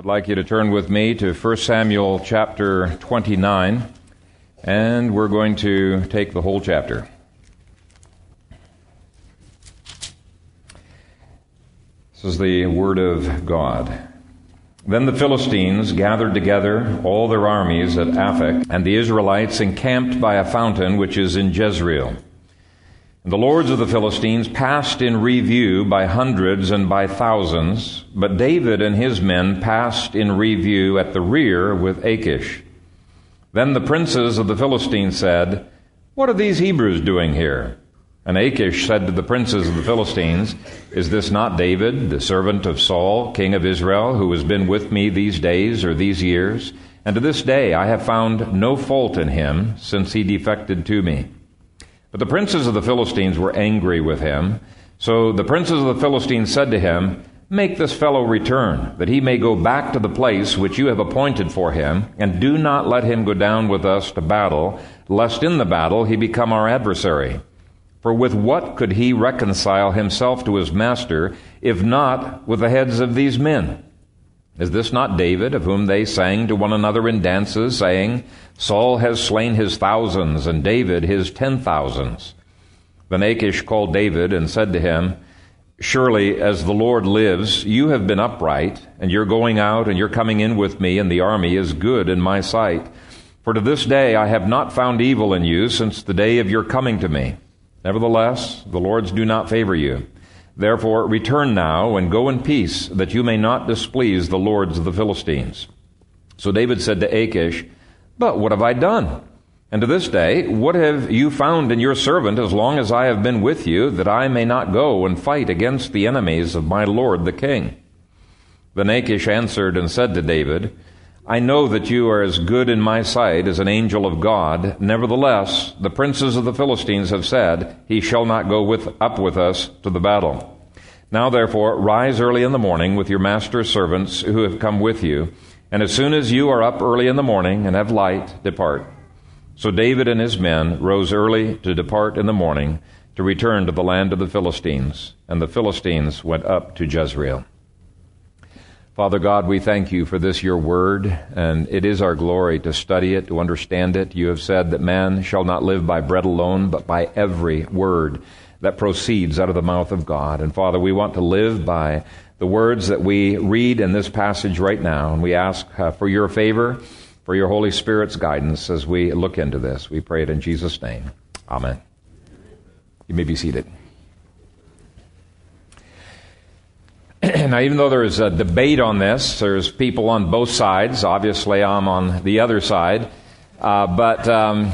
would like you to turn with me to 1 Samuel chapter 29, and we're going to take the whole chapter. This is the Word of God. Then the Philistines gathered together all their armies at Aphek, and the Israelites encamped by a fountain which is in Jezreel. The lords of the Philistines passed in review by hundreds and by thousands, but David and his men passed in review at the rear with Achish. Then the princes of the Philistines said, What are these Hebrews doing here? And Achish said to the princes of the Philistines, Is this not David, the servant of Saul, king of Israel, who has been with me these days or these years? And to this day I have found no fault in him since he defected to me. But the princes of the Philistines were angry with him. So the princes of the Philistines said to him, Make this fellow return, that he may go back to the place which you have appointed for him, and do not let him go down with us to battle, lest in the battle he become our adversary. For with what could he reconcile himself to his master, if not with the heads of these men? Is this not David, of whom they sang to one another in dances, saying, Saul has slain his thousands, and David his ten thousands? Then Achish called David and said to him, Surely, as the Lord lives, you have been upright, and your going out and your coming in with me in the army is good in my sight. For to this day I have not found evil in you since the day of your coming to me. Nevertheless, the Lords do not favor you. Therefore, return now and go in peace, that you may not displease the lords of the Philistines. So David said to Achish, But what have I done? And to this day, what have you found in your servant as long as I have been with you, that I may not go and fight against the enemies of my lord the king? Then Achish answered and said to David, I know that you are as good in my sight as an angel of God. Nevertheless, the princes of the Philistines have said, He shall not go with, up with us to the battle. Now therefore, rise early in the morning with your master's servants who have come with you, and as soon as you are up early in the morning and have light, depart. So David and his men rose early to depart in the morning to return to the land of the Philistines, and the Philistines went up to Jezreel. Father God, we thank you for this, your word, and it is our glory to study it, to understand it. You have said that man shall not live by bread alone, but by every word that proceeds out of the mouth of God. And Father, we want to live by the words that we read in this passage right now, and we ask uh, for your favor, for your Holy Spirit's guidance as we look into this. We pray it in Jesus' name. Amen. You may be seated. now, even though there's a debate on this, there's people on both sides. Obviously, I'm on the other side. Uh, but um,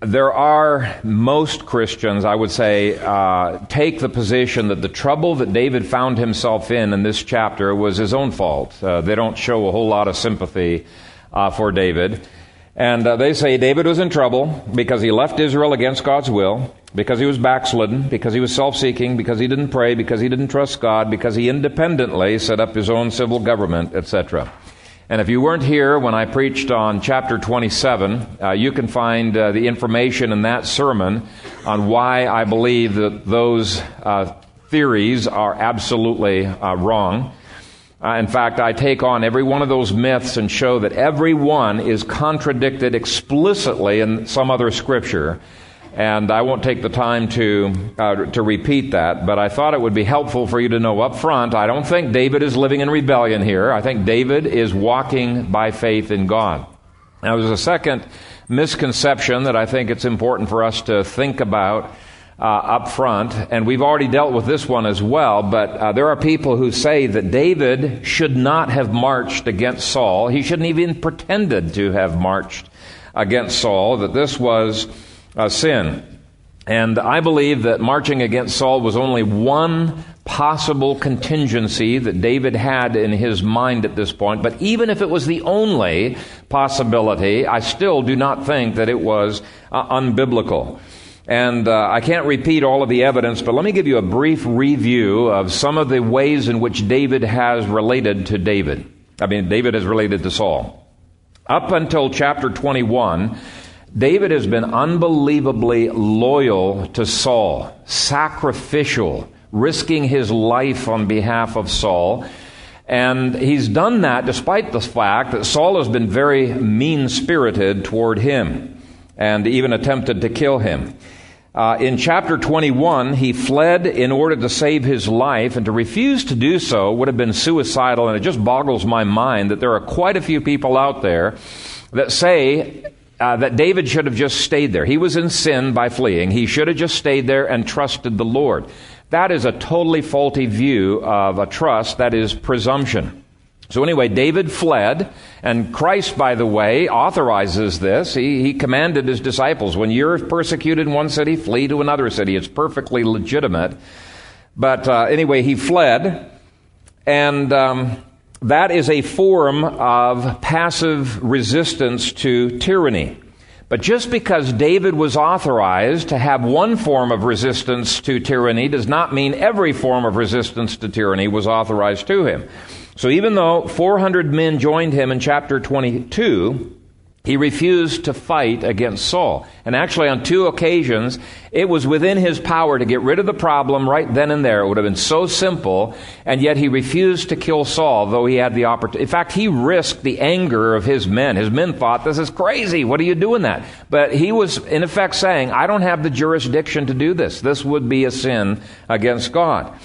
there are most Christians, I would say, uh, take the position that the trouble that David found himself in in this chapter was his own fault. Uh, they don't show a whole lot of sympathy uh, for David. And uh, they say David was in trouble because he left Israel against God's will, because he was backslidden, because he was self seeking, because he didn't pray, because he didn't trust God, because he independently set up his own civil government, etc. And if you weren't here when I preached on chapter 27, uh, you can find uh, the information in that sermon on why I believe that those uh, theories are absolutely uh, wrong. Uh, in fact, I take on every one of those myths and show that every one is contradicted explicitly in some other scripture. And I won't take the time to, uh, to repeat that, but I thought it would be helpful for you to know up front. I don't think David is living in rebellion here. I think David is walking by faith in God. Now, there's a second misconception that I think it's important for us to think about uh, up front, and we've already dealt with this one as well, but uh, there are people who say that David should not have marched against Saul. He shouldn't even pretended to have marched against Saul, that this was a sin. And I believe that marching against Saul was only one possible contingency that David had in his mind at this point. But even if it was the only possibility, I still do not think that it was uh, unbiblical. And uh, I can't repeat all of the evidence, but let me give you a brief review of some of the ways in which David has related to David. I mean, David has related to Saul. Up until chapter 21, David has been unbelievably loyal to Saul, sacrificial, risking his life on behalf of Saul. And he's done that despite the fact that Saul has been very mean spirited toward him and even attempted to kill him. Uh, in chapter 21, he fled in order to save his life, and to refuse to do so would have been suicidal. And it just boggles my mind that there are quite a few people out there that say uh, that David should have just stayed there. He was in sin by fleeing. He should have just stayed there and trusted the Lord. That is a totally faulty view of a trust. That is presumption. So anyway, David fled, and Christ, by the way, authorizes this. He, he commanded his disciples, when you're persecuted in one city, flee to another city. It's perfectly legitimate. But uh, anyway, he fled, and um, that is a form of passive resistance to tyranny. But just because David was authorized to have one form of resistance to tyranny does not mean every form of resistance to tyranny was authorized to him. So even though 400 men joined him in chapter 22, he refused to fight against Saul. And actually, on two occasions, it was within his power to get rid of the problem right then and there. It would have been so simple, and yet he refused to kill Saul, though he had the opportunity. In fact, he risked the anger of his men. His men thought, this is crazy. What are you doing that? But he was, in effect, saying, I don't have the jurisdiction to do this. This would be a sin against God.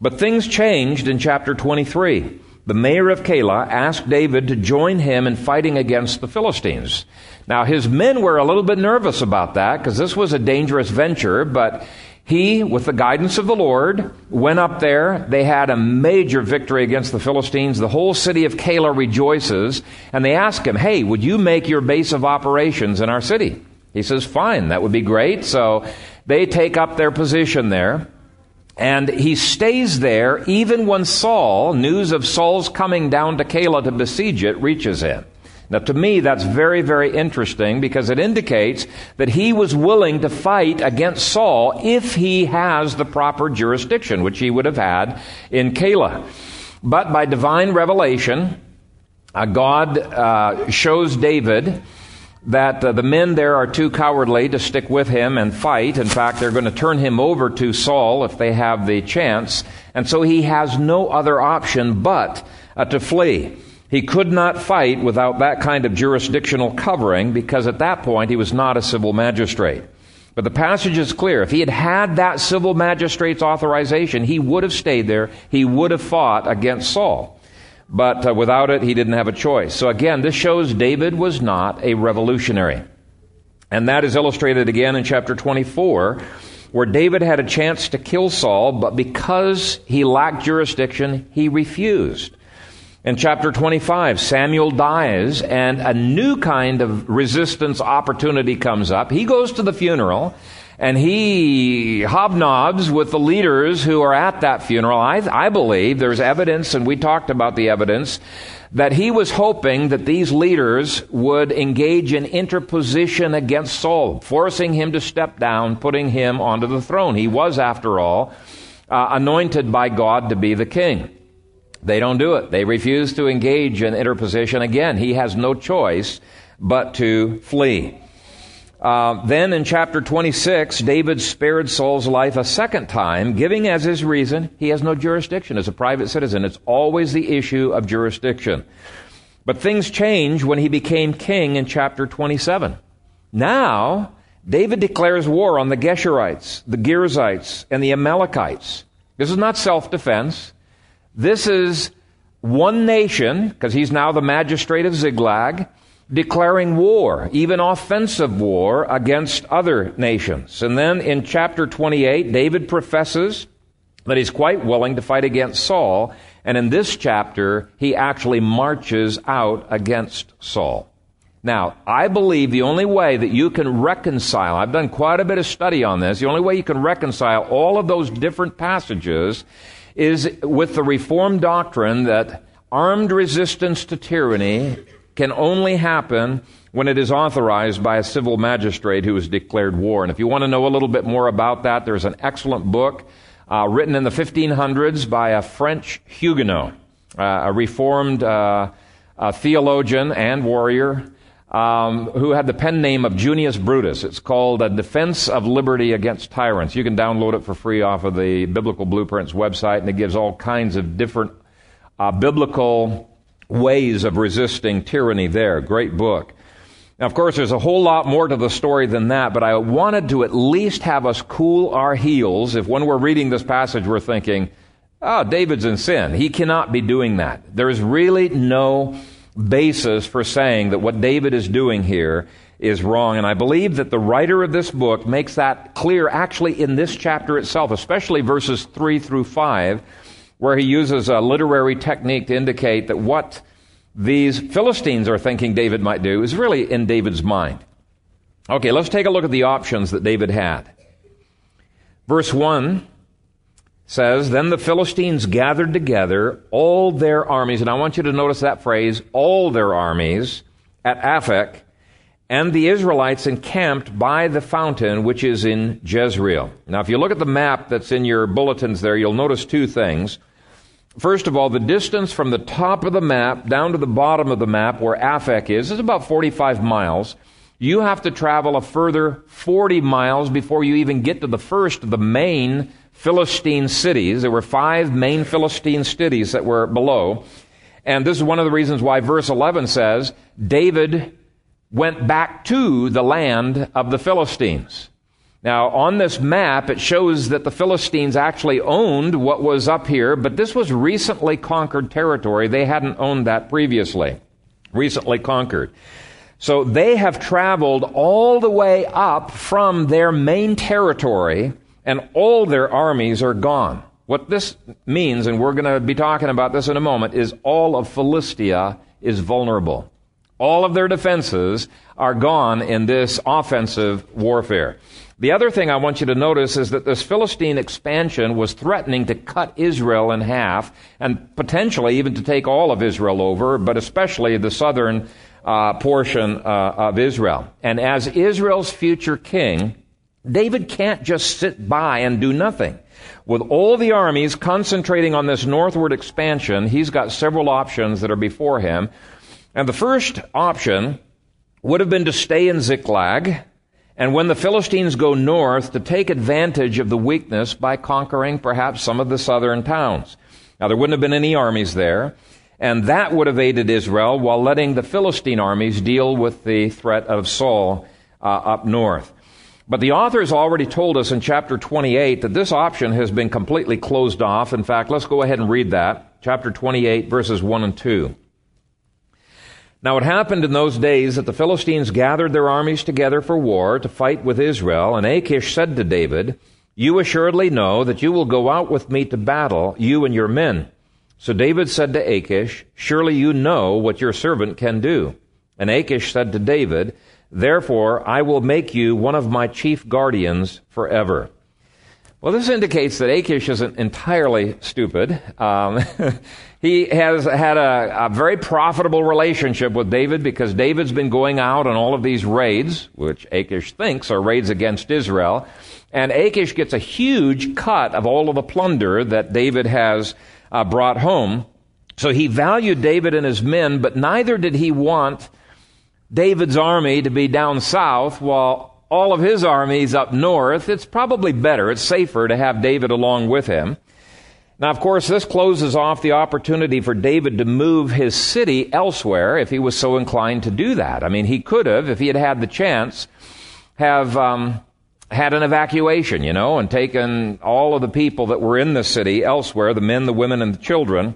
But things changed in chapter 23 the mayor of Keilah asked David to join him in fighting against the Philistines. Now, his men were a little bit nervous about that because this was a dangerous venture, but he, with the guidance of the Lord, went up there. They had a major victory against the Philistines. The whole city of Keilah rejoices, and they ask him, Hey, would you make your base of operations in our city? He says, Fine, that would be great. So they take up their position there. And he stays there even when Saul, news of Saul's coming down to Keilah to besiege it, reaches him. Now, to me, that's very, very interesting because it indicates that he was willing to fight against Saul if he has the proper jurisdiction, which he would have had in Keilah. But by divine revelation, uh, God uh, shows David that uh, the men there are too cowardly to stick with him and fight. In fact, they're going to turn him over to Saul if they have the chance. And so he has no other option but uh, to flee. He could not fight without that kind of jurisdictional covering because at that point he was not a civil magistrate. But the passage is clear. If he had had that civil magistrate's authorization, he would have stayed there. He would have fought against Saul. But uh, without it, he didn't have a choice. So again, this shows David was not a revolutionary. And that is illustrated again in chapter 24, where David had a chance to kill Saul, but because he lacked jurisdiction, he refused. In chapter 25, Samuel dies and a new kind of resistance opportunity comes up. He goes to the funeral and he hobnobs with the leaders who are at that funeral. I, I believe there's evidence, and we talked about the evidence, that he was hoping that these leaders would engage in interposition against Saul, forcing him to step down, putting him onto the throne. He was, after all, uh, anointed by God to be the king. They don't do it. They refuse to engage in interposition. Again, he has no choice but to flee. Uh, then in chapter 26, David spared Saul's life a second time, giving as his reason he has no jurisdiction as a private citizen. It's always the issue of jurisdiction. But things change when he became king in chapter 27. Now, David declares war on the Geshurites, the Girzites, and the Amalekites. This is not self defense. This is one nation, because he's now the magistrate of Ziklag declaring war, even offensive war, against other nations. And then in chapter 28, David professes that he's quite willing to fight against Saul. And in this chapter, he actually marches out against Saul. Now, I believe the only way that you can reconcile, I've done quite a bit of study on this, the only way you can reconcile all of those different passages is with the Reformed doctrine that armed resistance to tyranny can only happen when it is authorized by a civil magistrate who has declared war. And if you want to know a little bit more about that, there's an excellent book uh, written in the 1500s by a French Huguenot, uh, a reformed uh, a theologian and warrior. Um, who had the pen name of Junius Brutus. It's called A Defense of Liberty Against Tyrants. You can download it for free off of the Biblical Blueprints website, and it gives all kinds of different uh, biblical ways of resisting tyranny there. Great book. Now, of course, there's a whole lot more to the story than that, but I wanted to at least have us cool our heels if when we're reading this passage we're thinking, oh, David's in sin. He cannot be doing that. There is really no basis for saying that what David is doing here is wrong. And I believe that the writer of this book makes that clear actually in this chapter itself, especially verses 3 through 5, where he uses a literary technique to indicate that what these Philistines are thinking David might do is really in David's mind. Okay, let's take a look at the options that David had. Verse 1 says, Then the Philistines gathered together all their armies, and I want you to notice that phrase, all their armies, at Aphek, and the Israelites encamped by the fountain which is in Jezreel. Now, if you look at the map that's in your bulletins there, you'll notice two things. First of all, the distance from the top of the map down to the bottom of the map where Aphek is is about 45 miles. You have to travel a further 40 miles before you even get to the first of the main Philistine cities. There were five main Philistine cities that were below. And this is one of the reasons why verse 11 says David went back to the land of the Philistines. Now, on this map, it shows that the Philistines actually owned what was up here, but this was recently conquered territory. They hadn't owned that previously. Recently conquered. So they have traveled all the way up from their main territory, and all their armies are gone. What this means, and we're going to be talking about this in a moment, is all of Philistia is vulnerable. All of their defenses are gone in this offensive warfare. The other thing I want you to notice is that this Philistine expansion was threatening to cut Israel in half and potentially even to take all of Israel over, but especially the southern uh, portion uh, of Israel. And as Israel's future king, David can't just sit by and do nothing. With all the armies concentrating on this northward expansion, he's got several options that are before him. And the first option would have been to stay in Ziklag and when the Philistines go north, to take advantage of the weakness by conquering perhaps some of the southern towns. Now, there wouldn't have been any armies there, and that would have aided Israel while letting the Philistine armies deal with the threat of Saul uh, up north. But the author has already told us in chapter 28 that this option has been completely closed off. In fact, let's go ahead and read that. Chapter 28, verses 1 and 2. Now it happened in those days that the Philistines gathered their armies together for war to fight with Israel, and Achish said to David, You assuredly know that you will go out with me to battle, you and your men. So David said to Achish, Surely you know what your servant can do. And Achish said to David, Therefore I will make you one of my chief guardians forever. Well, this indicates that Achish isn't entirely stupid. Um, he has had a, a, very profitable relationship with David because David's been going out on all of these raids, which Achish thinks are raids against Israel. And Achish gets a huge cut of all of the plunder that David has uh, brought home. So he valued David and his men, but neither did he want David's army to be down south while all of his armies up north, it's probably better, it's safer to have David along with him. Now, of course, this closes off the opportunity for David to move his city elsewhere if he was so inclined to do that. I mean, he could have, if he had had the chance, have um, had an evacuation, you know, and taken all of the people that were in the city elsewhere, the men, the women, and the children.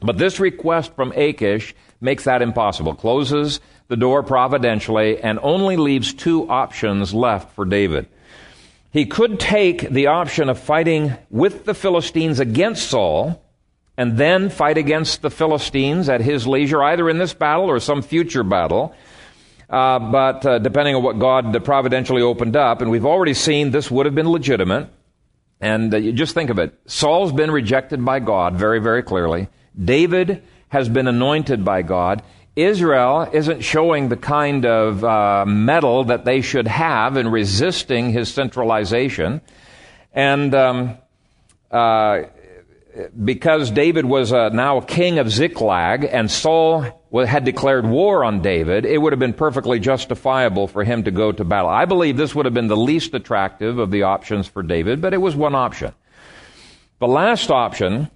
But this request from Achish makes that impossible, closes the door providentially, and only leaves two options left for David. He could take the option of fighting with the Philistines against Saul and then fight against the Philistines at his leisure, either in this battle or some future battle. Uh, but uh, depending on what God providentially opened up, and we've already seen this would have been legitimate. And uh, just think of it. Saul's been rejected by God very, very clearly. David has been anointed by God. Israel isn't showing the kind of uh, mettle that they should have in resisting his centralization. And um, uh, because David was uh, now king of Ziklag and Saul had declared war on David, it would have been perfectly justifiable for him to go to battle. I believe this would have been the least attractive of the options for David, but it was one option. The last option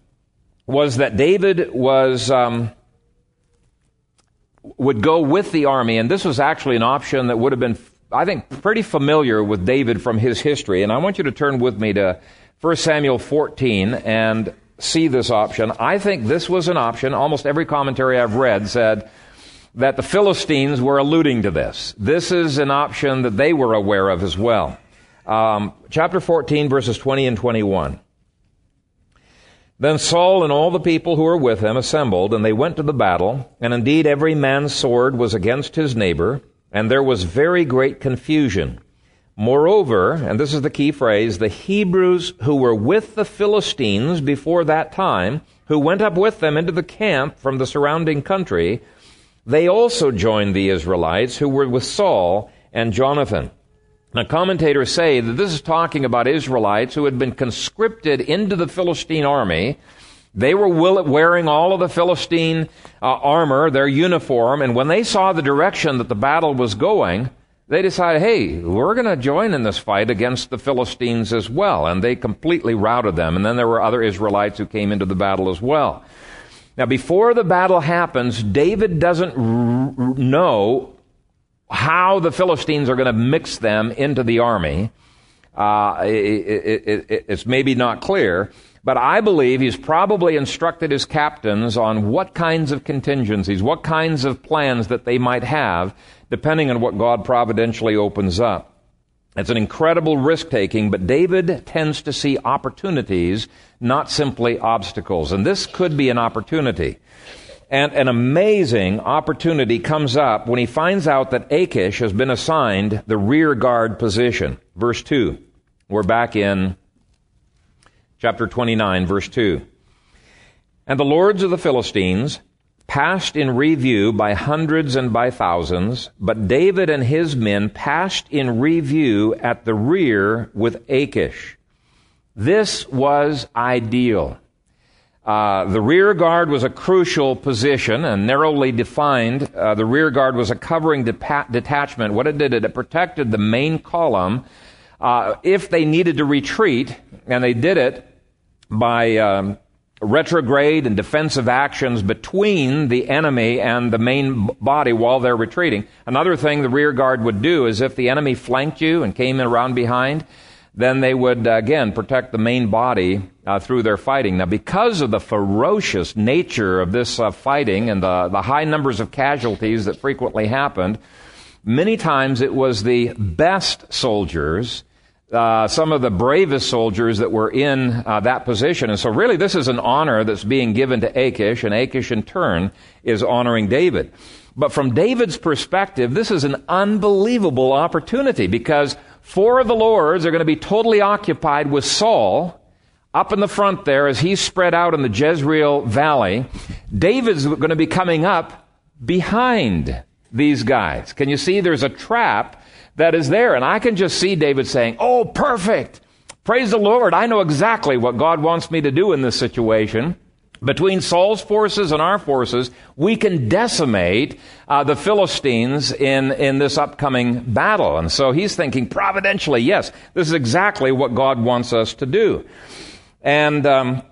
was that David was um, would go with the army, and this was actually an option that would have been, I think, pretty familiar with David from his history. And I want you to turn with me to 1 Samuel 14 and see this option. I think this was an option. Almost every commentary I've read said that the Philistines were alluding to this. This is an option that they were aware of as well. Um, chapter 14, verses 20 and 21. Then Saul and all the people who were with him assembled, and they went to the battle. And indeed, every man's sword was against his neighbor, and there was very great confusion. Moreover, and this is the key phrase, the Hebrews who were with the Philistines before that time, who went up with them into the camp from the surrounding country, they also joined the Israelites who were with Saul and Jonathan. Now, commentators say that this is talking about Israelites who had been conscripted into the Philistine army. They were wearing all of the Philistine uh, armor, their uniform, and when they saw the direction that the battle was going, they decided, hey, we're going to join in this fight against the Philistines as well. And they completely routed them. And then there were other Israelites who came into the battle as well. Now, before the battle happens, David doesn't r- know how the Philistines are going to mix them into the army, uh, it, it, it, it's maybe not clear. But I believe he's probably instructed his captains on what kinds of contingencies, what kinds of plans that they might have, depending on what God providentially opens up. It's an incredible risk taking, but David tends to see opportunities, not simply obstacles. And this could be an opportunity. And an amazing opportunity comes up when he finds out that Achish has been assigned the rear guard position. Verse 2. We're back in chapter 29, verse 2. And the lords of the Philistines passed in review by hundreds and by thousands, but David and his men passed in review at the rear with Achish. This was ideal. Uh, the rear guard was a crucial position and narrowly defined. Uh, the rear guard was a covering detachment. What it did, it protected the main column uh, if they needed to retreat, and they did it by um, retrograde and defensive actions between the enemy and the main body while they're retreating. Another thing the rear guard would do is if the enemy flanked you and came around behind, then they would again protect the main body uh, through their fighting. Now, because of the ferocious nature of this uh, fighting and the, the high numbers of casualties that frequently happened, many times it was the best soldiers, uh, some of the bravest soldiers that were in uh, that position. And so, really, this is an honor that's being given to Achish, and Achish, in turn, is honoring David. But from David's perspective, this is an unbelievable opportunity because Four of the lords are going to be totally occupied with Saul up in the front there as he's spread out in the Jezreel valley. David's going to be coming up behind these guys. Can you see there's a trap that is there? And I can just see David saying, Oh, perfect. Praise the Lord. I know exactly what God wants me to do in this situation between Saul's forces and our forces, we can decimate uh, the Philistines in, in this upcoming battle. And so he's thinking providentially, yes, this is exactly what God wants us to do. And um,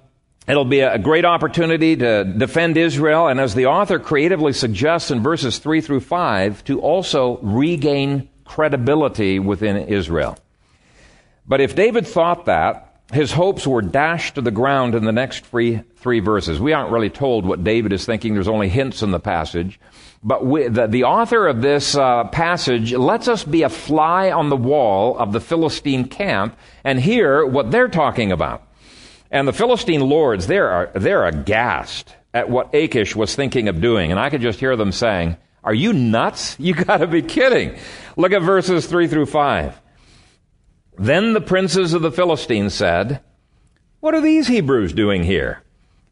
it'll be a great opportunity to defend Israel, and as the author creatively suggests in verses 3 through 5, to also regain credibility within Israel. But if David thought that, his hopes were dashed to the ground in the next three, three verses. We aren't really told what David is thinking. There's only hints in the passage. But we, the, the, author of this uh, passage lets us be a fly on the wall of the Philistine camp and hear what they're talking about. And the Philistine lords, they're, they're aghast at what Achish was thinking of doing. And I could just hear them saying, Are you nuts? You gotta be kidding. Look at verses 3 through 5. Then the princes of the Philistines said, What are these Hebrews doing here?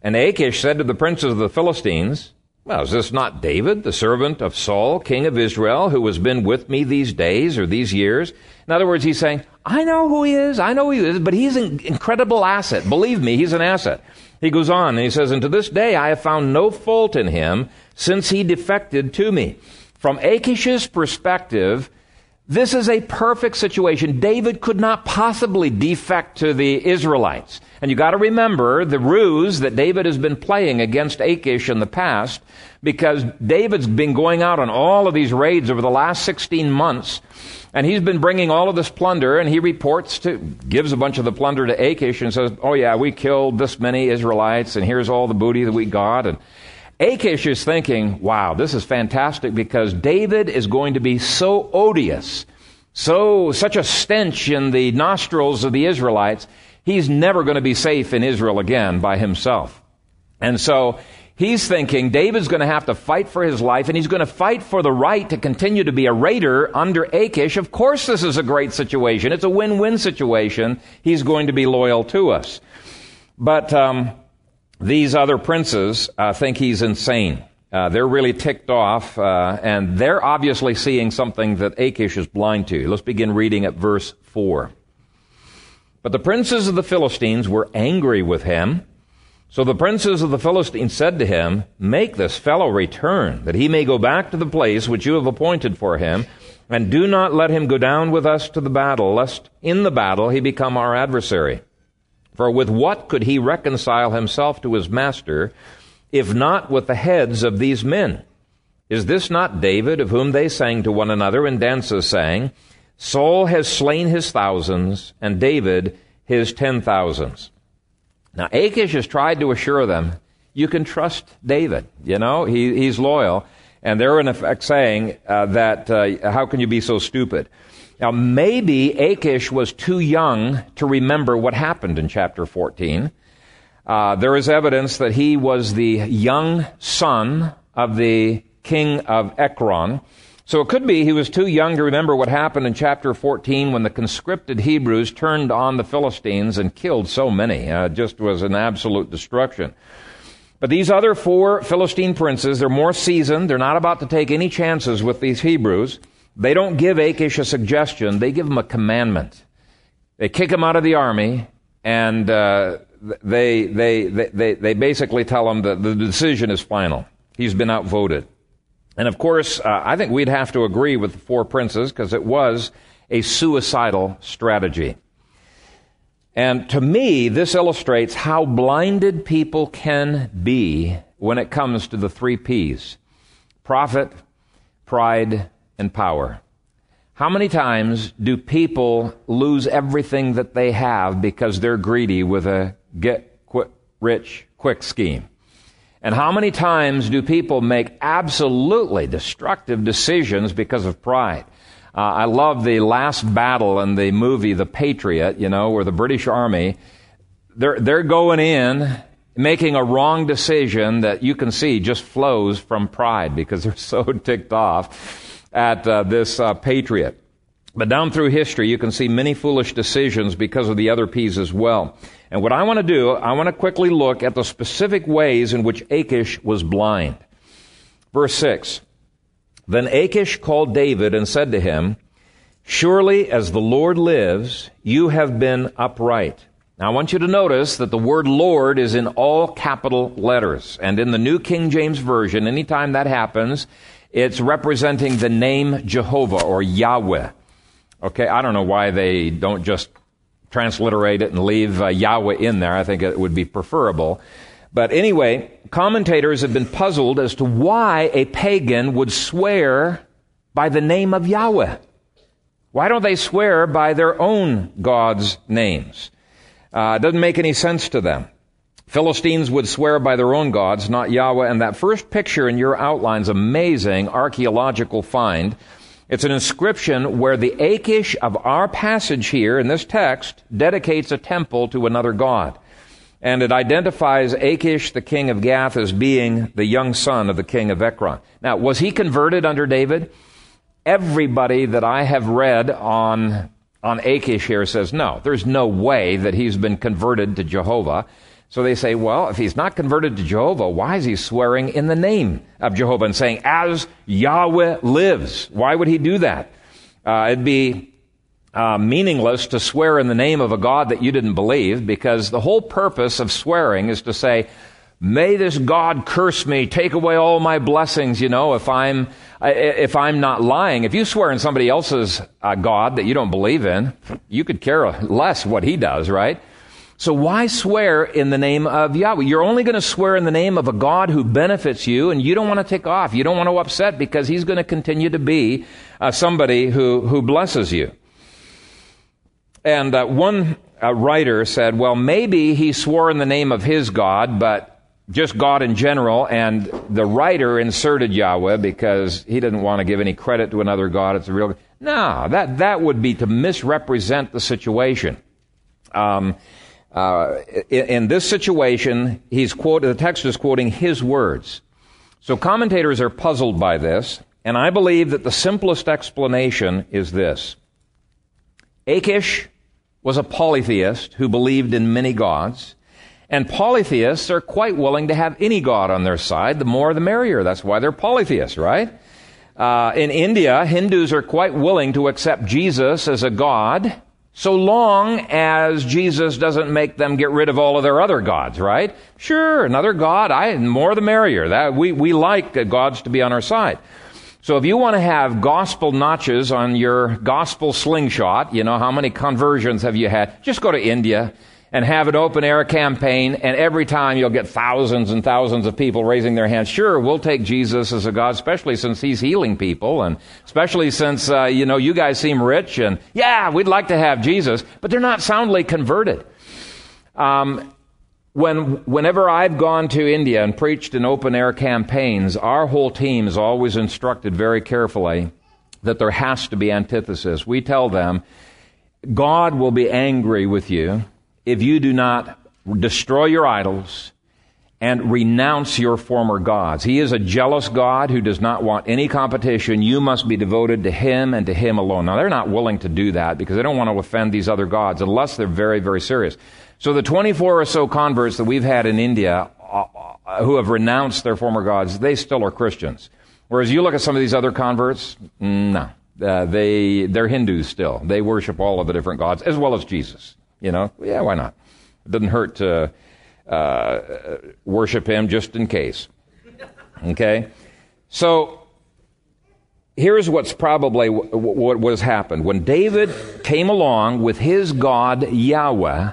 And Achish said to the princes of the Philistines, Well, is this not David, the servant of Saul, king of Israel, who has been with me these days or these years? In other words, he's saying, I know who he is, I know who he is, but he's an incredible asset. Believe me, he's an asset. He goes on and he says, And to this day I have found no fault in him since he defected to me. From Achish's perspective, This is a perfect situation. David could not possibly defect to the Israelites. And you gotta remember the ruse that David has been playing against Achish in the past, because David's been going out on all of these raids over the last 16 months, and he's been bringing all of this plunder, and he reports to, gives a bunch of the plunder to Achish and says, oh yeah, we killed this many Israelites, and here's all the booty that we got, and Achish is thinking, wow, this is fantastic because David is going to be so odious, so, such a stench in the nostrils of the Israelites, he's never going to be safe in Israel again by himself. And so, he's thinking David's going to have to fight for his life and he's going to fight for the right to continue to be a raider under Achish. Of course, this is a great situation. It's a win-win situation. He's going to be loyal to us. But, um, these other princes uh, think he's insane. Uh, they're really ticked off, uh, and they're obviously seeing something that Achish is blind to. Let's begin reading at verse 4. But the princes of the Philistines were angry with him. So the princes of the Philistines said to him, Make this fellow return, that he may go back to the place which you have appointed for him, and do not let him go down with us to the battle, lest in the battle he become our adversary. For with what could he reconcile himself to his master, if not with the heads of these men? Is this not David, of whom they sang to one another in dances, saying, Saul has slain his thousands, and David his ten thousands? Now Achish has tried to assure them, you can trust David. You know, he, he's loyal. And they're in effect saying uh, that, uh, how can you be so stupid? Now, maybe Achish was too young to remember what happened in chapter 14. Uh, there is evidence that he was the young son of the king of Ekron. So it could be he was too young to remember what happened in chapter 14 when the conscripted Hebrews turned on the Philistines and killed so many. Uh, it just was an absolute destruction. But these other four Philistine princes, they're more seasoned. They're not about to take any chances with these Hebrews. They don't give Achish a suggestion, they give him a commandment. They kick him out of the army, and uh, they, they, they, they basically tell him that the decision is final. He's been outvoted. And of course, uh, I think we'd have to agree with the four princes because it was a suicidal strategy. And to me, this illustrates how blinded people can be when it comes to the three P's profit, pride, and power. How many times do people lose everything that they have because they're greedy with a get quick, rich quick scheme? And how many times do people make absolutely destructive decisions because of pride? Uh, I love the last battle in the movie The Patriot, you know, where the British Army, they're, they're going in making a wrong decision that you can see just flows from pride because they're so ticked off at uh, this uh, patriot. But down through history, you can see many foolish decisions because of the other P's as well. And what I want to do, I want to quickly look at the specific ways in which Achish was blind. Verse 6. Then Achish called David and said to him, Surely as the Lord lives, you have been upright. Now I want you to notice that the word Lord is in all capital letters. And in the New King James Version, anytime that happens, it's representing the name Jehovah or Yahweh. Okay, I don't know why they don't just transliterate it and leave uh, Yahweh in there. I think it would be preferable. But anyway, commentators have been puzzled as to why a pagan would swear by the name of Yahweh. Why don't they swear by their own God's names? Uh, it doesn't make any sense to them. Philistines would swear by their own gods, not Yahweh. And that first picture in your outline's amazing archaeological find. It's an inscription where the Achish of our passage here in this text dedicates a temple to another god. And it identifies Achish, the king of Gath, as being the young son of the king of Ekron. Now, was he converted under David? Everybody that I have read on, on Achish here says no. There's no way that he's been converted to Jehovah. So they say, well, if he's not converted to Jehovah, why is he swearing in the name of Jehovah and saying, as Yahweh lives? Why would he do that? Uh, it'd be uh, meaningless to swear in the name of a God that you didn't believe because the whole purpose of swearing is to say, may this God curse me, take away all my blessings, you know, if I'm, if I'm not lying. If you swear in somebody else's uh, God that you don't believe in, you could care less what he does, right? So why swear in the name of Yahweh? You're only going to swear in the name of a God who benefits you and you don't want to take off. You don't want to upset because he's going to continue to be uh, somebody who, who blesses you. And uh, one uh, writer said, well, maybe he swore in the name of his God, but just God in general, and the writer inserted Yahweh because he didn't want to give any credit to another God. It's a real. No, that, that would be to misrepresent the situation. Um, uh, in, in, this situation, he's quoted, the text is quoting his words. So commentators are puzzled by this, and I believe that the simplest explanation is this. Achish was a polytheist who believed in many gods. And polytheists are quite willing to have any god on their side. The more the merrier. That's why they're polytheists, right? Uh, in India, Hindus are quite willing to accept Jesus as a god, so long as Jesus doesn't make them get rid of all of their other gods, right? Sure, another god, I more the merrier. That we we like gods to be on our side. So if you want to have gospel notches on your gospel slingshot, you know how many conversions have you had? Just go to India and have an open air campaign, and every time you'll get thousands and thousands of people raising their hands. Sure, we'll take Jesus as a God, especially since He's healing people, and especially since, uh, you know, you guys seem rich, and yeah, we'd like to have Jesus, but they're not soundly converted. Um, when, whenever I've gone to India and preached in open air campaigns, our whole team is always instructed very carefully that there has to be antithesis. We tell them, God will be angry with you if you do not destroy your idols and renounce your former gods. He is a jealous God who does not want any competition. You must be devoted to Him and to Him alone. Now, they're not willing to do that because they don't want to offend these other gods unless they're very, very serious. So the 24 or so converts that we've had in India uh, uh, who have renounced their former gods, they still are Christians. Whereas you look at some of these other converts, no. Uh, they, they're Hindus still. They worship all of the different gods as well as Jesus. You know, yeah, why not? It doesn't hurt to uh, worship him just in case. Okay? So, here's what's probably what has happened. When David came along with his God, Yahweh,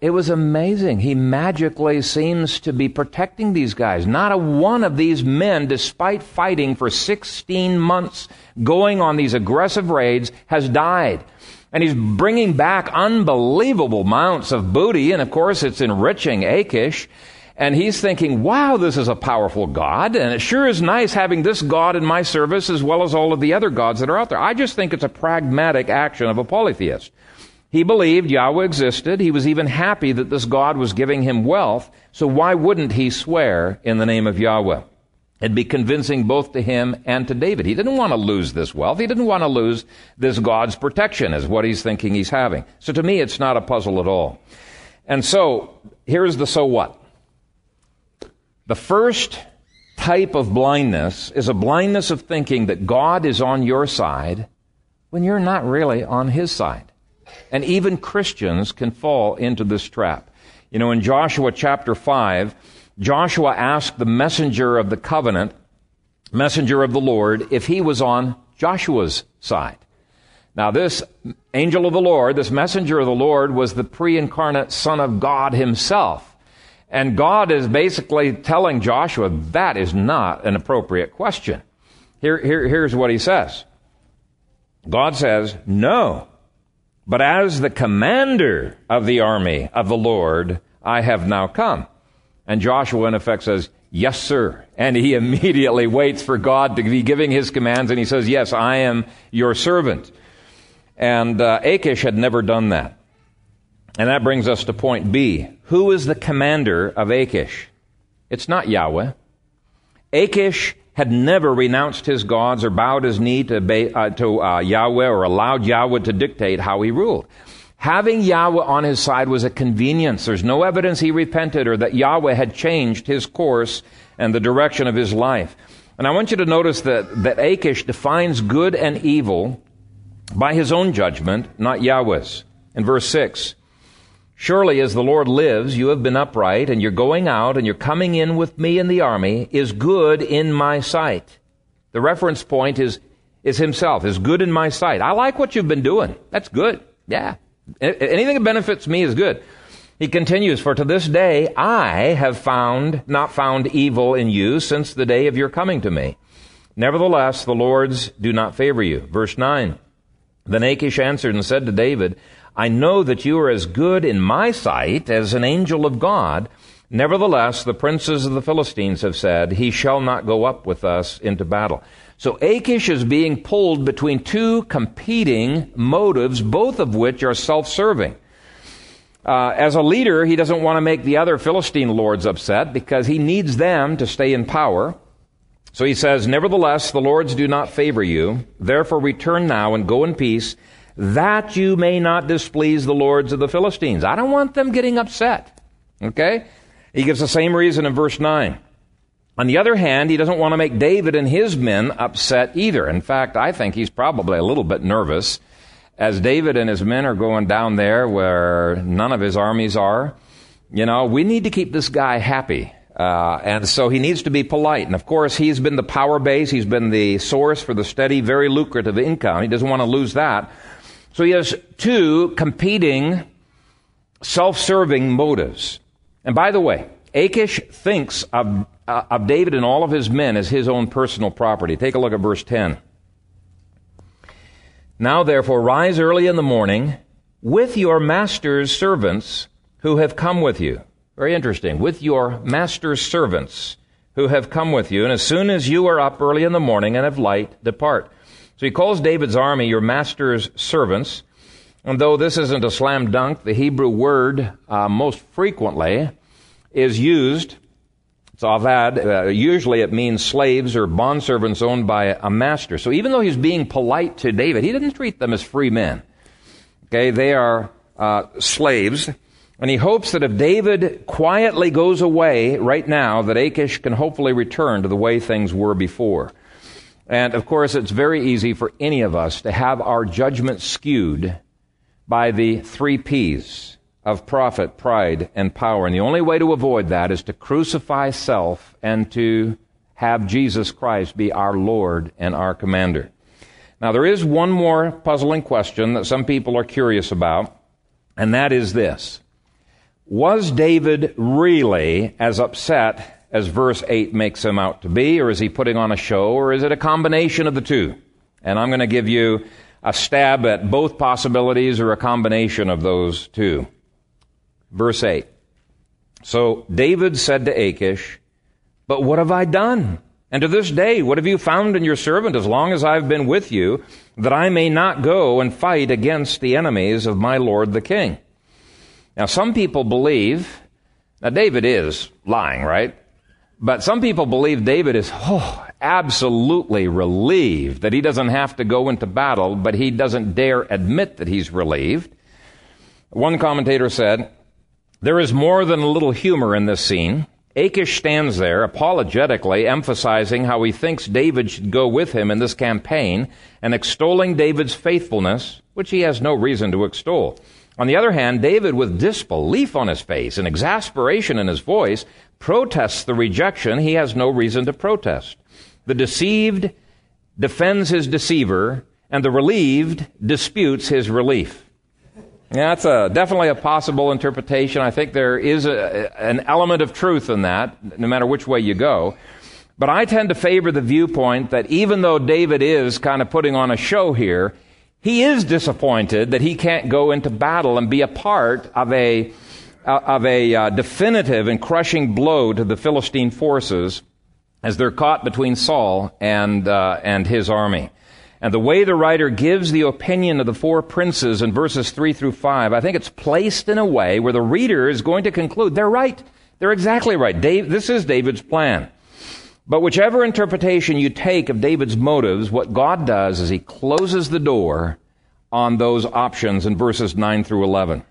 it was amazing. He magically seems to be protecting these guys. Not a one of these men, despite fighting for 16 months, going on these aggressive raids, has died. And he's bringing back unbelievable amounts of booty, and of course it's enriching Achish. And he's thinking, wow, this is a powerful God, and it sure is nice having this God in my service as well as all of the other gods that are out there. I just think it's a pragmatic action of a polytheist. He believed Yahweh existed. He was even happy that this God was giving him wealth. So why wouldn't he swear in the name of Yahweh? It'd be convincing both to him and to David. He didn't want to lose this wealth. He didn't want to lose this God's protection, is what he's thinking he's having. So to me, it's not a puzzle at all. And so, here's the so what. The first type of blindness is a blindness of thinking that God is on your side when you're not really on his side. And even Christians can fall into this trap. You know, in Joshua chapter 5, Joshua asked the messenger of the covenant, messenger of the Lord, if he was on Joshua's side. Now, this angel of the Lord, this messenger of the Lord, was the pre incarnate Son of God himself. And God is basically telling Joshua that is not an appropriate question. Here, here, here's what he says God says, No, but as the commander of the army of the Lord, I have now come. And Joshua, in effect, says, Yes, sir. And he immediately waits for God to be giving his commands, and he says, Yes, I am your servant. And uh, Achish had never done that. And that brings us to point B. Who is the commander of Achish? It's not Yahweh. Achish had never renounced his gods or bowed his knee to, uh, to uh, Yahweh or allowed Yahweh to dictate how he ruled. Having Yahweh on his side was a convenience. There's no evidence he repented or that Yahweh had changed his course and the direction of his life. And I want you to notice that, that Achish defines good and evil by his own judgment, not Yahweh's. In verse 6, Surely as the Lord lives, you have been upright, and your going out and your coming in with me in the army is good in my sight. The reference point is, is himself, is good in my sight. I like what you've been doing. That's good. Yeah. Anything that benefits me is good. He continues, For to this day I have found, not found evil in you since the day of your coming to me. Nevertheless, the Lord's do not favor you. Verse 9. Then Achish answered and said to David, I know that you are as good in my sight as an angel of God. Nevertheless, the princes of the Philistines have said, He shall not go up with us into battle. So Achish is being pulled between two competing motives, both of which are self-serving. Uh, as a leader, he doesn't want to make the other Philistine lords upset because he needs them to stay in power. So he says, Nevertheless, the lords do not favor you. Therefore return now and go in peace, that you may not displease the lords of the Philistines. I don't want them getting upset. Okay? He gives the same reason in verse 9. On the other hand, he doesn't want to make David and his men upset either. In fact, I think he's probably a little bit nervous as David and his men are going down there where none of his armies are, you know, we need to keep this guy happy. Uh, and so he needs to be polite. And of course, he's been the power base. He's been the source for the steady, very lucrative income. He doesn't want to lose that. So he has two competing, self-serving motives. And by the way, Achish thinks of, uh, of David and all of his men as his own personal property. Take a look at verse 10. Now therefore rise early in the morning with your master's servants who have come with you. Very interesting. With your master's servants who have come with you. And as soon as you are up early in the morning and have light, depart. So he calls David's army your master's servants. And though this isn't a slam dunk, the Hebrew word uh, most frequently is used it's avad. Uh, usually it means slaves or bondservants owned by a master. So even though he's being polite to David, he didn't treat them as free men. Okay, they are uh, slaves. And he hopes that if David quietly goes away right now, that Achish can hopefully return to the way things were before. And of course, it's very easy for any of us to have our judgment skewed by the three P's of profit, pride, and power. And the only way to avoid that is to crucify self and to have Jesus Christ be our Lord and our commander. Now, there is one more puzzling question that some people are curious about, and that is this. Was David really as upset as verse 8 makes him out to be, or is he putting on a show, or is it a combination of the two? And I'm going to give you a stab at both possibilities or a combination of those two. Verse 8. So David said to Achish, But what have I done? And to this day, what have you found in your servant as long as I've been with you, that I may not go and fight against the enemies of my lord the king? Now, some people believe, now David is lying, right? But some people believe David is, oh, absolutely relieved that he doesn't have to go into battle, but he doesn't dare admit that he's relieved. One commentator said, there is more than a little humor in this scene. Achish stands there apologetically emphasizing how he thinks David should go with him in this campaign and extolling David's faithfulness, which he has no reason to extol. On the other hand, David, with disbelief on his face and exasperation in his voice, protests the rejection he has no reason to protest. The deceived defends his deceiver, and the relieved disputes his relief. Yeah, that's a, definitely a possible interpretation. I think there is a, an element of truth in that, no matter which way you go. But I tend to favor the viewpoint that even though David is kind of putting on a show here, he is disappointed that he can't go into battle and be a part of a, of a uh, definitive and crushing blow to the Philistine forces as they're caught between Saul and, uh, and his army. And the way the writer gives the opinion of the four princes in verses 3 through 5, I think it's placed in a way where the reader is going to conclude they're right. They're exactly right. Dave, this is David's plan. But whichever interpretation you take of David's motives, what God does is he closes the door on those options in verses 9 through 11.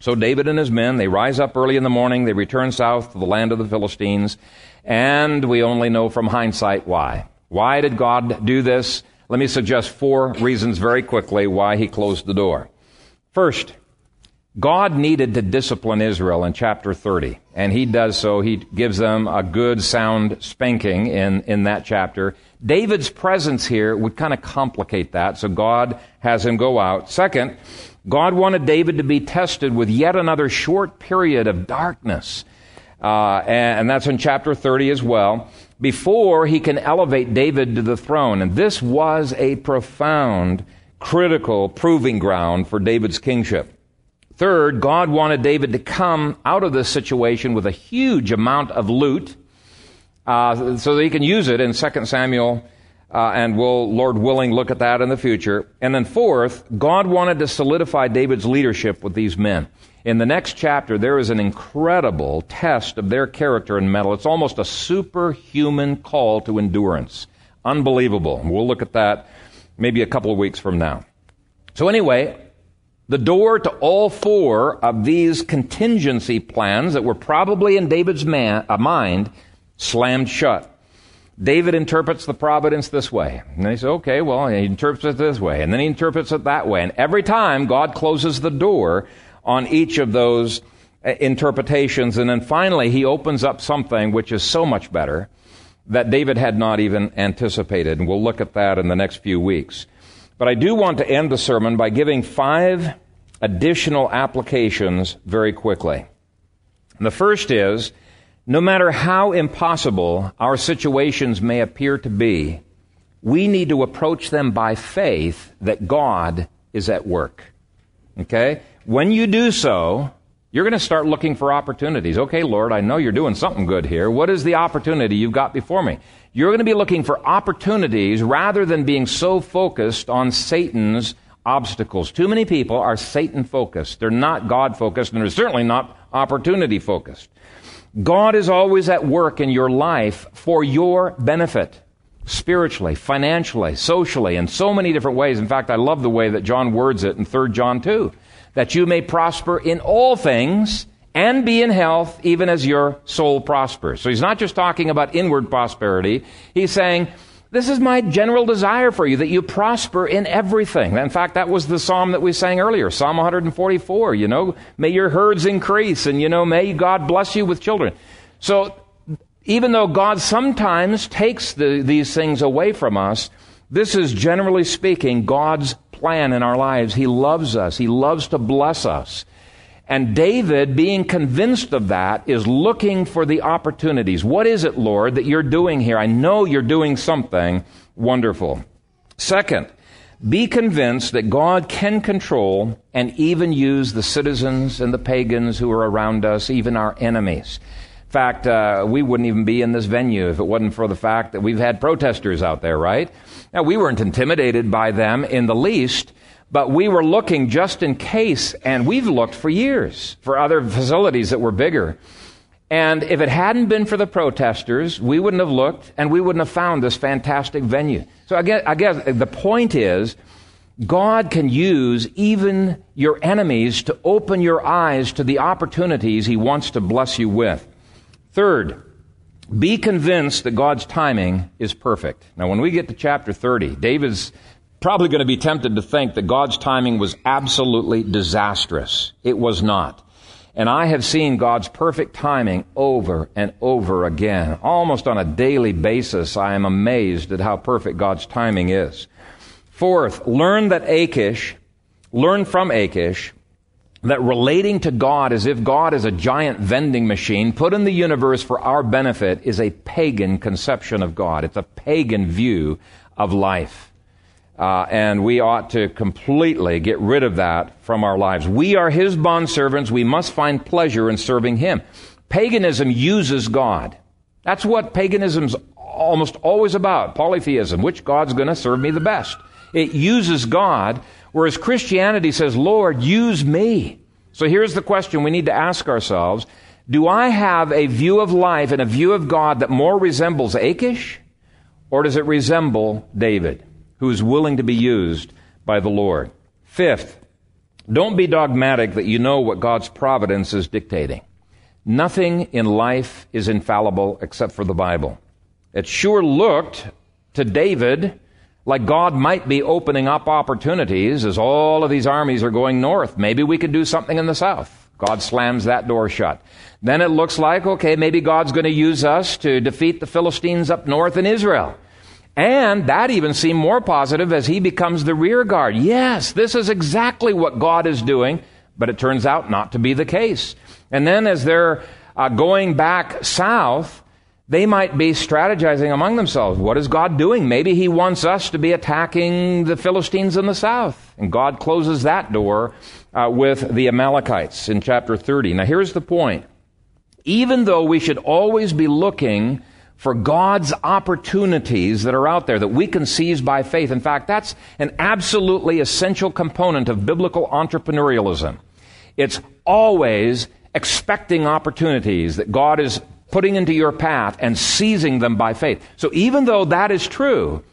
So David and his men, they rise up early in the morning, they return south to the land of the Philistines, and we only know from hindsight why. Why did God do this? Let me suggest four reasons very quickly why he closed the door. First, God needed to discipline Israel in chapter 30, and he does so. He gives them a good, sound spanking in, in that chapter. David's presence here would kind of complicate that, so God has him go out. Second, God wanted David to be tested with yet another short period of darkness. Uh, and, and that's in chapter 30 as well, before he can elevate David to the throne. And this was a profound, critical proving ground for David's kingship. Third, God wanted David to come out of this situation with a huge amount of loot uh, so that he can use it in 2 Samuel, uh, and we'll, Lord willing, look at that in the future. And then fourth, God wanted to solidify David's leadership with these men. In the next chapter, there is an incredible test of their character and mettle. It's almost a superhuman call to endurance. Unbelievable. We'll look at that maybe a couple of weeks from now. So anyway, the door to all four of these contingency plans that were probably in David's man, uh, mind slammed shut. David interprets the providence this way. And he says, okay, well, he interprets it this way. And then he interprets it that way. And every time God closes the door on each of those uh, interpretations. And then finally, he opens up something which is so much better that David had not even anticipated. And we'll look at that in the next few weeks. But I do want to end the sermon by giving five additional applications very quickly. And the first is, no matter how impossible our situations may appear to be, we need to approach them by faith that God is at work. Okay? When you do so, you're going to start looking for opportunities. Okay, Lord, I know you're doing something good here. What is the opportunity you've got before me? You're going to be looking for opportunities rather than being so focused on Satan's obstacles. Too many people are Satan focused. They're not God focused, and they're certainly not opportunity focused. God is always at work in your life for your benefit. Spiritually, financially, socially, in so many different ways. In fact, I love the way that John words it in 3 John 2. That you may prosper in all things and be in health even as your soul prospers. So he's not just talking about inward prosperity. He's saying, this is my general desire for you, that you prosper in everything. In fact, that was the psalm that we sang earlier, Psalm 144. You know, may your herds increase and, you know, may God bless you with children. So, even though God sometimes takes the, these things away from us, this is generally speaking God's plan in our lives. He loves us. He loves to bless us. And David, being convinced of that, is looking for the opportunities. What is it, Lord, that you're doing here? I know you're doing something wonderful. Second, be convinced that God can control and even use the citizens and the pagans who are around us, even our enemies. Fact, uh, we wouldn't even be in this venue if it wasn't for the fact that we've had protesters out there, right? Now, we weren't intimidated by them in the least, but we were looking just in case, and we've looked for years for other facilities that were bigger. And if it hadn't been for the protesters, we wouldn't have looked and we wouldn't have found this fantastic venue. So I guess, I guess the point is, God can use even your enemies to open your eyes to the opportunities He wants to bless you with. Third, be convinced that God's timing is perfect. Now, when we get to chapter 30, David's probably going to be tempted to think that God's timing was absolutely disastrous. It was not. And I have seen God's perfect timing over and over again. Almost on a daily basis, I am amazed at how perfect God's timing is. Fourth, learn that Achish, learn from Achish, that relating to God as if God is a giant vending machine put in the universe for our benefit is a pagan conception of God. It's a pagan view of life. Uh, and we ought to completely get rid of that from our lives. We are His bondservants. We must find pleasure in serving Him. Paganism uses God. That's what paganism's almost always about. Polytheism. Which God's going to serve me the best? It uses God, whereas Christianity says, Lord, use me. So here's the question we need to ask ourselves. Do I have a view of life and a view of God that more resembles Achish? Or does it resemble David? who is willing to be used by the Lord. Fifth, don't be dogmatic that you know what God's providence is dictating. Nothing in life is infallible except for the Bible. It sure looked to David Like God might be opening up opportunities as all of these armies are going north. Maybe we could do something in the south. God slams that door shut. Then it looks like, okay, maybe God's going to use us to defeat the Philistines up north in Israel. And that even seemed more positive as he becomes the rear guard. Yes, this is exactly what God is doing, but it turns out not to be the case. And then as they're uh, going back south, they might be strategizing among themselves. What is God doing? Maybe He wants us to be attacking the Philistines in the south. And God closes that door uh, with the Amalekites in chapter 30. Now, here's the point. Even though we should always be looking for God's opportunities that are out there that we can seize by faith. In fact, that's an absolutely essential component of biblical entrepreneurialism. It's always expecting opportunities that God is putting into your path and seizing them by faith. So even though that is true,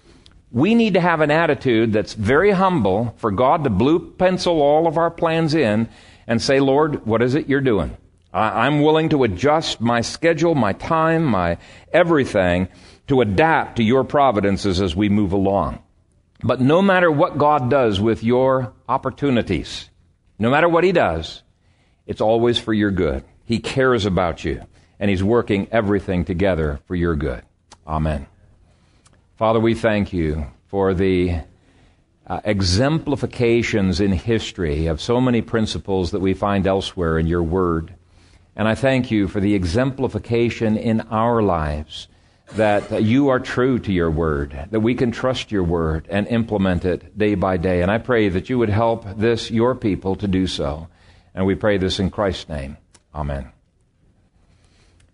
we need to have an attitude that's very humble for God to blue pencil all of our plans in and say, Lord, what is it you're doing? I'm willing to adjust my schedule, my time, my everything to adapt to your providences as we move along. But no matter what God does with your opportunities, no matter what He does, it's always for your good. He cares about you, and He's working everything together for your good. Amen. Father, we thank you for the uh, exemplifications in history of so many principles that we find elsewhere in your word. And I thank you for the exemplification in our lives that you are true to your word, that we can trust your word and implement it day by day. And I pray that you would help this, your people, to do so. And we pray this in Christ's name. Amen.